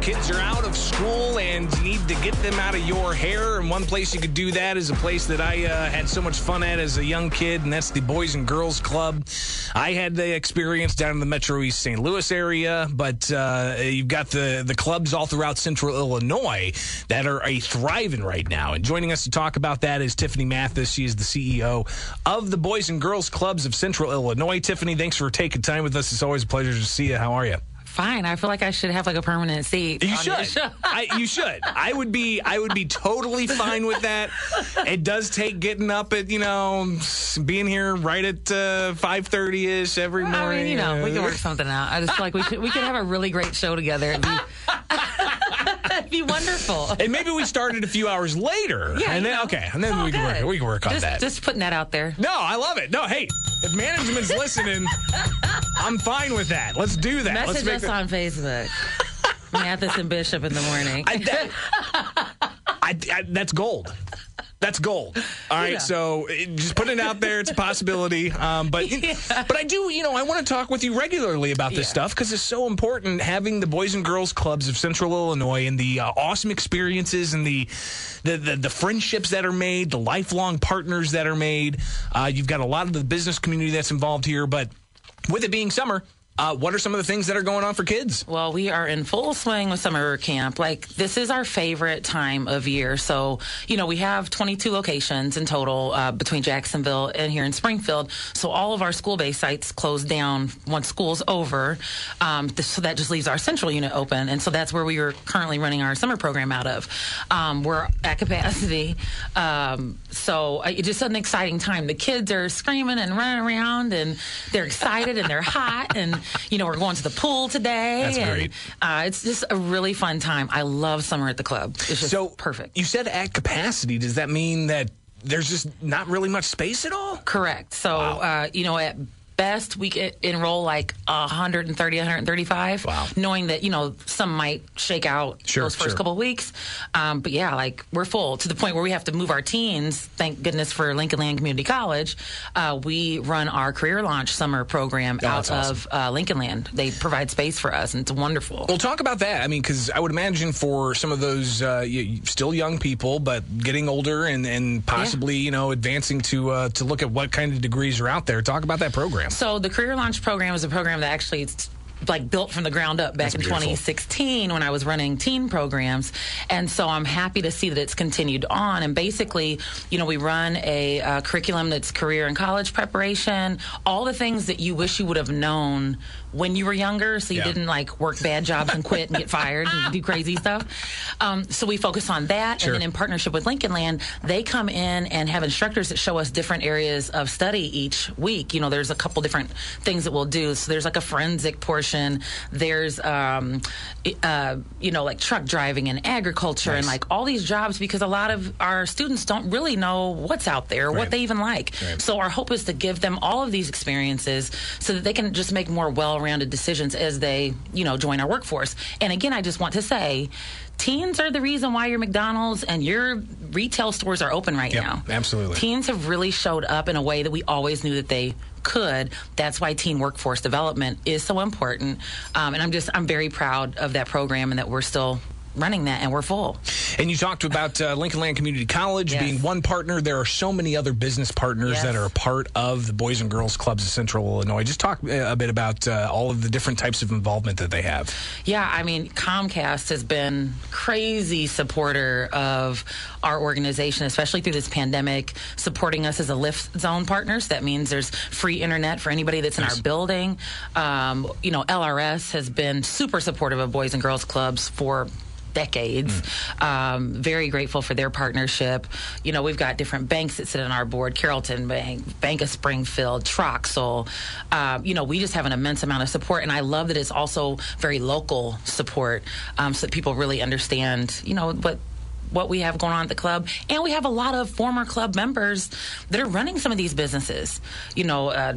kids are out of school and you need to get them out of your hair. And one place you could do that is a place that I uh, had so much fun at as a young kid, and that's the Boys and Girls Club. I had the experience down in the Metro East St. Louis area, but uh, you've got the, the clubs all throughout central Illinois that are a thriving right now. And joining us to talk about that is Tiffany Mathis. She is the CEO of the Boys and Girls Clubs of Central Illinois. Tiffany, thanks for taking time with us. It's always a pleasure to see you. How are you? Fine. I feel like I should have like a permanent seat. You should. I, you should. I would be. I would be totally fine with that. It does take getting up at you know being here right at uh, five thirty ish every morning. I mean, you know, we can work something out. I just feel like we could we could have a really great show together. It'd be, it'd be wonderful. And maybe we started a few hours later. Yeah, and then know. okay, and then Oh, we can work. We can work on just, that. Just putting that out there. no, I love it. No, hey, if management's listening, I'm fine with that. Let's do that. Let's Message make us the- on Facebook. Mathis and Bishop in the morning. I, that, I, I, that's gold. That's gold. All right, Yeah. so it, just putting it out there, it's a possibility. Um, but but I do, you know, I want to talk with you regularly about this Yeah. stuff because it's so important having the Boys and Girls Clubs of Central Illinois and the uh, awesome experiences and the, the the the friendships that are made, the lifelong partners that are made. Uh, you've got a lot of the business community that's involved here, but with it being summer. Uh, what are some of the things that are going on for kids? Well, we are in full swing with summer camp. Like, this is our favorite time of year. So, you know, we have 22 locations in total uh, between Jacksonville and here in Springfield. So, all of our school based sites close down once school's over. Um, th- so, that just leaves our central unit open. And so, that's where we are currently running our summer program out of. Um, we're at capacity. Um, so, uh, it's just an exciting time. The kids are screaming and running around, and they're excited and they're hot. And, you know, we're going to the pool today. That's and, great. Uh, it's just a really fun time. I love summer at the club. It's just so perfect. You said at capacity. Does that mean that there's just not really much space at all? Correct. So, Wow. uh, you know, at best, we could enroll like 130, 135. Wow. Knowing that, you know, some might shake out Sure, those first sure. couple of weeks. Um, but yeah, like we're full to the point where we have to move our teens. Thank goodness for Lincoln Land Community College. Uh, we run our career launch summer program Oh, out that's of uh, Lincoln Land. They provide space for us, and it's wonderful. Well, talk about that. I mean, because I would imagine for some of those uh, still young people, but getting older and, and possibly you know advancing to uh, to look at what kind of degrees are out there. Talk about that program. So the Career Launch program is a program that actually like built from the ground up back That's in beautiful. 2016 when I was running teen programs. And so I'm happy to see that it's continued on. And basically, you know, we run a uh, curriculum that's career and college preparation, all the things that you wish you would have known when you were younger so you Yeah. didn't like work bad jobs and quit and get fired and do crazy stuff. Um, so we focus on that. Sure. And then in partnership with Lincoln Land, they come in and have instructors that show us different areas of study each week. You know, there's a couple different things that we'll do. So there's like a forensic portion. There's, um, uh, you know, like truck driving and agriculture and like all these jobs because a lot of our students don't really know what's out there, Right. what they even like. Right. So our hope is to give them all of these experiences so that they can just make more well-rounded decisions as they, you know, join our workforce. And again, I just want to say, teens are the reason why your McDonald's and your retail stores are open right Yep, now. absolutely. Teens have really showed up in a way that we always knew that they could. That's why teen workforce development is so important. Um, and I'm just, I'm very proud of that program and that we're still running that and we're full. And you talked about uh, Lincoln Land Community College Yes. being one partner. There are so many other business partners Yes. that are a part of the Boys and Girls Clubs of Central Illinois. Just talk uh, a bit about uh, all of the different types of involvement that they have. Yeah, I mean, Comcast has been crazy supporter of our organization, especially through this pandemic, supporting us as a lift zone partners. That means there's free internet for anybody that's in Nice. our building. Um, you know, LRS has been super supportive of Boys and Girls Clubs for decades. Um, very grateful for their partnership. You know, we've got different banks that sit on our board: Carrollton Bank, Bank of Springfield, Troxell. Um, you know, we just have an immense amount of support, and I love that it's also very local support, um, so that people really understand. You know what what we have going on at the club. And we have a lot of former club members that are running some of these businesses. You know, uh,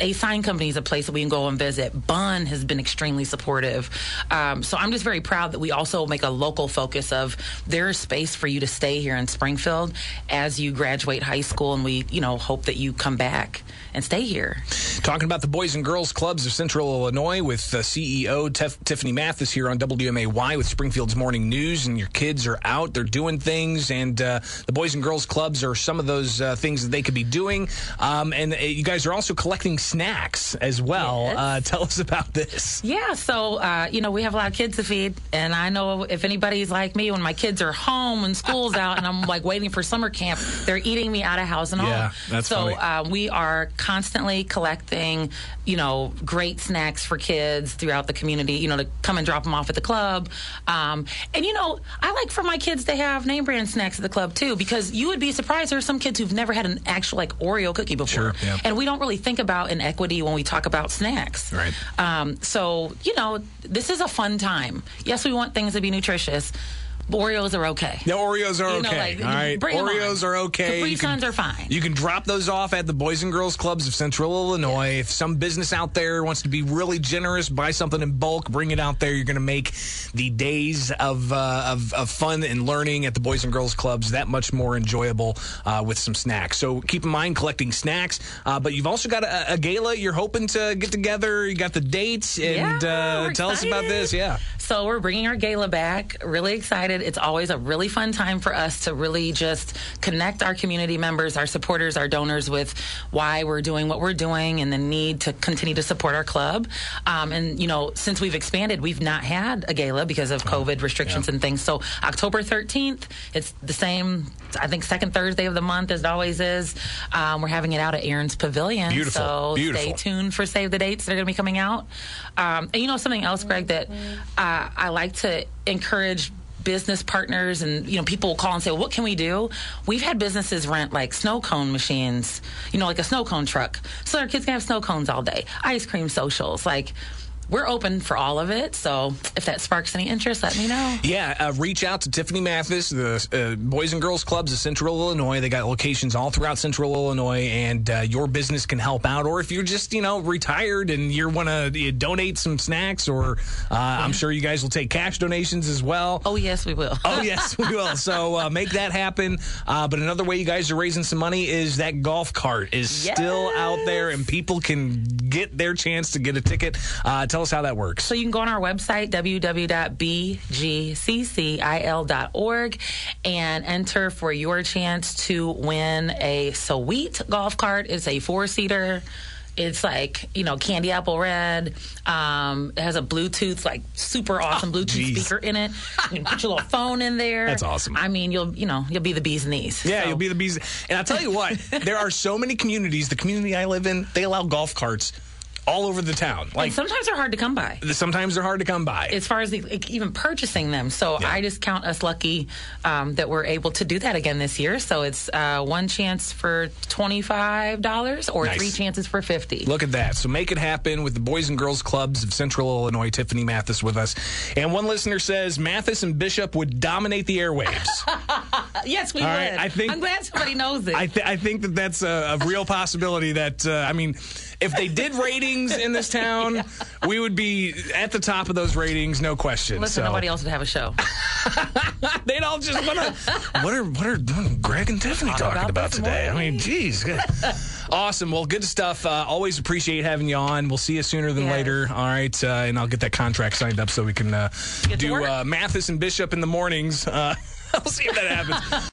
a sign company is a place that we can go and visit. Bunn has been extremely supportive. Um, so I'm just very proud that we also make a local focus of there is space for you to stay here in Springfield as you graduate high school, and we, you know, hope that you come back and stay here. Talking about the Boys and Girls Clubs of Central Illinois with uh, CEO Tef- Tiffany Mathis here on WMAY with Springfield's Morning News, and your kids are out, they're doing things, and uh, the Boys and Girls Clubs are some of those uh, things that they could be doing. Um, and uh, you guys are also collecting snacks as well. Yes. Uh, tell us about this. Yeah, so uh, you know we have a lot of kids to feed, and I know if anybody's like me, when my kids are home and school's out, and I'm like waiting for summer camp, they're eating me out of house and home. Yeah, that's so uh, we are constantly collecting, you know, great snacks for kids throughout the community. You know, to come and drop them off at the club, um, and you know, I like for my kids to have name brand snacks at the club too, because you would be surprised there are some kids who've never had an actual like Oreo cookie before, Sure, yeah. and we don't really think about inequity when we talk about snacks. Right. Um, so, you know, this is a fun time. Yes, we want things to be nutritious. Oreos are okay. The Oreos are You know, okay. like, all right. Oreos on. are okay. Capri You can- Suns are fine. You can drop those off at the Boys and Girls Clubs of Central Illinois. If some business out there wants to be really generous, buy something in bulk, bring it out there. You're going to make the days of, uh, of of fun and learning at the Boys and Girls Clubs that much more enjoyable uh, with some snacks. So keep in mind collecting snacks, uh, but you've also got a, a gala you're hoping to get together. You got the dates, and Yeah, uh, tell us about this. Yeah. So we're bringing our gala back. Really excited. It's always a really fun time for us to really just connect our community members, our supporters, our donors with why we're doing what we're doing and the need to continue to support our club. Um, and you know, since we've expanded, we've not had a gala because of COVID restrictions and things. So October 13th, it's the same. I think second Thursday of the month as it always is. Um, we're having it out at Erin's Pavilion. Beautiful, So beautiful. stay tuned for save the dates that are going to be coming out. Um, and you know something else, Greg, that uh, I like to encourage business partners and you know people will call and say well, what can we do? We've had businesses rent like snow cone machines you know like a snow cone truck. So our kids can have snow cones all day. Ice cream socials like we're open for all of it so if that sparks any interest let me know Yeah, uh, reach out to Tiffany Mathis, the uh, Boys and Girls Clubs of Central Illinois. They got locations all throughout Central Illinois, and uh, your business can help out. Or if you're just, you know, retired and you want to donate some snacks, or uh, I'm sure you guys will take cash donations as well. oh yes we will Oh yes, we will. So uh, make that happen. Uh, but another way you guys are raising some money is that golf cart is still out there, and people can get their chance to get a ticket. Uh, tell us how that works. So you can go on our website, www.bgccil.org, and enter for your chance to win a sweet golf cart. It's a four seater. It's like, you know, candy apple red. Um, it has a Bluetooth, like super awesome Bluetooth geez. speaker in it. You can put your little phone in there. That's awesome. I mean, you'll, you know, you'll be the bee's knees. Yeah, So- you'll be the bees. And I'll tell you what, there are so many communities. The community I live in, they allow golf carts all over the town. And Like sometimes they're hard to come by. sometimes they're hard to come by. as far as the, like, even purchasing them. So Yeah. I just count us lucky um, that we're able to do that again this year. So it's uh, one chance for twenty five dollars or Nice. three chances for fifty. Look at that. So make it happen with the Boys and Girls Clubs of Central Illinois. Tiffany Mathis with us. And one listener says Mathis and Bishop would dominate the airwaves. yes, we All would. right, I think- I'm glad somebody knows it. I, th- I think that that's a, a real possibility. That uh, I mean, if they did ratings in this town, we would be at the top of those ratings, no question. Listen, so nobody else would have a show. they'd all just want to. What are what are Greg and Tiffany Talk talking about about today? I mean, morning. geez. Awesome. Well, good stuff. Uh, always appreciate having you on. We'll see you sooner than Yes. later. All right, uh, and I'll get that contract signed up so we can uh, do uh, Mathis and Bishop in the mornings. Uh, I'll see if that happens.